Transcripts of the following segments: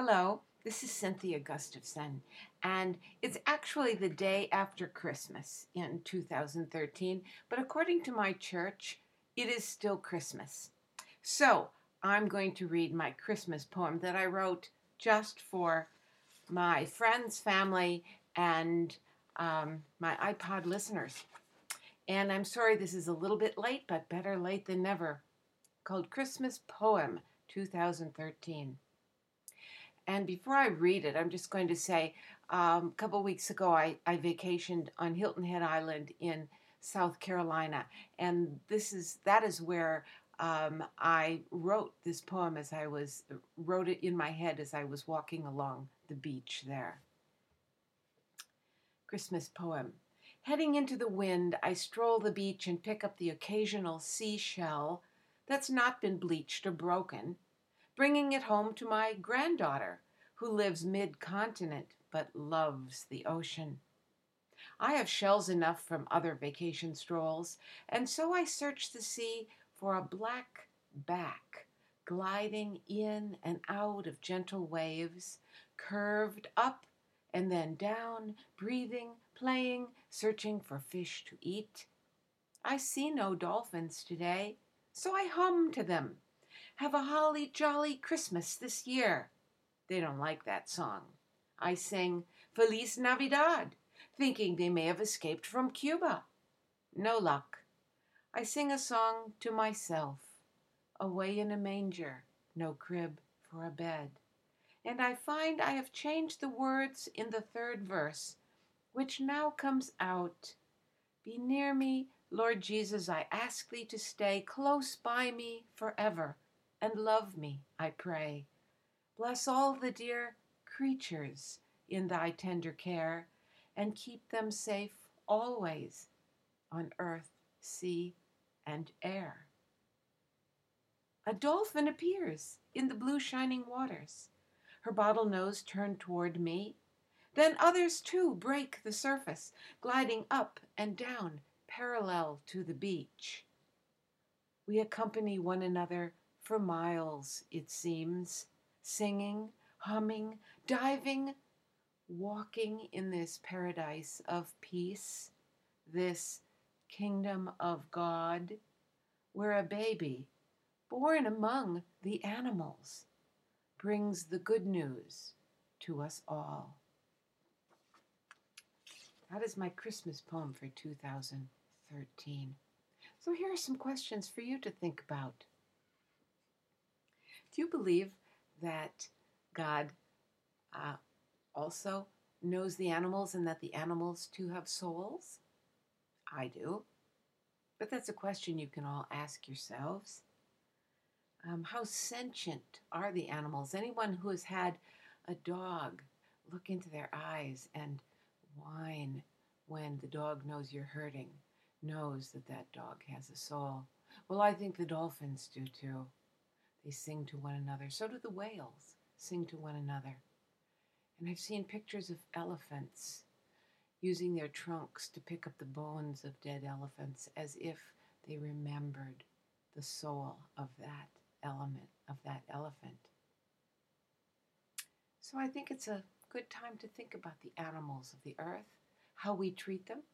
Hello, this is Cynthia Gustavson, and it's actually the day after Christmas in 2013, but according to my church, it is still Christmas. So I'm going to read my Christmas poem that I wrote just for my friends, family, and um, my iPod listeners. And I'm sorry this is a little bit late, but better late than never. Called Christmas Poem 2013. And before I read it, I'm just going to say um, a couple weeks ago, I, I vacationed on Hilton Head Island in South Carolina, and this is that is where um, I wrote this poem as I was wrote it in my head as I was walking along the beach there. Christmas poem. Heading into the wind, I stroll the beach and pick up the occasional seashell that's not been bleached or broken bringing it home to my granddaughter, who lives mid continent but loves the ocean. I have shells enough from other vacation strolls, and so I search the sea for a black back gliding in and out of gentle waves, curved up and then down, breathing, playing, searching for fish to eat. I see no dolphins today, so I hum to them have a holly jolly Christmas this year. They don't like that song. I sing Feliz Navidad, thinking they may have escaped from Cuba. No luck. I sing a song to myself, away in a manger, no crib for a bed. And I find I have changed the words in the third verse, which now comes out Be near me, Lord Jesus, I ask thee to stay close by me forever and love me, I pray. Bless all the dear creatures in thy tender care, and keep them safe always on earth, sea, and air. A dolphin appears in the blue shining waters, her bottle nose turned toward me. Then others too break the surface, gliding up and down parallel to the beach. We accompany one another for miles, it seems, singing, humming, diving, walking in this paradise of peace, this kingdom of God, where a baby, born among the animals, brings the good news to us all. That is my Christmas poem for 2013. So here are some questions for you to think about. Do you believe that God uh, also knows the animals and that the animals too have souls? I do. But that's a question you can all ask yourselves. Um, how sentient are the animals? Anyone who has had a dog look into their eyes and whine when the dog knows you're hurting knows that that dog has a soul. Well, I think the dolphins do too. They sing to one another. So do the whales sing to one another. And I've seen pictures of elephants using their trunks to pick up the bones of dead elephants as if they remembered the soul of that element, of that elephant. So I think it's a good time to think about the animals of the earth, how we treat them.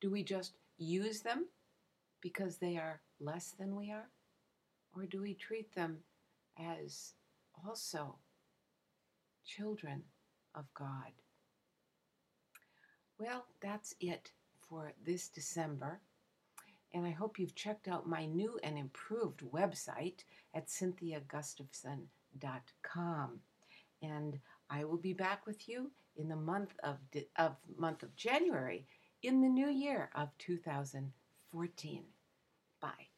Do we just use them because they are less than we are? Or do we treat them as also children of God? Well, that's it for this December. And I hope you've checked out my new and improved website at cynthiagustavson.com. And I will be back with you in the month of, of month of January in the new year of 2014. Bye.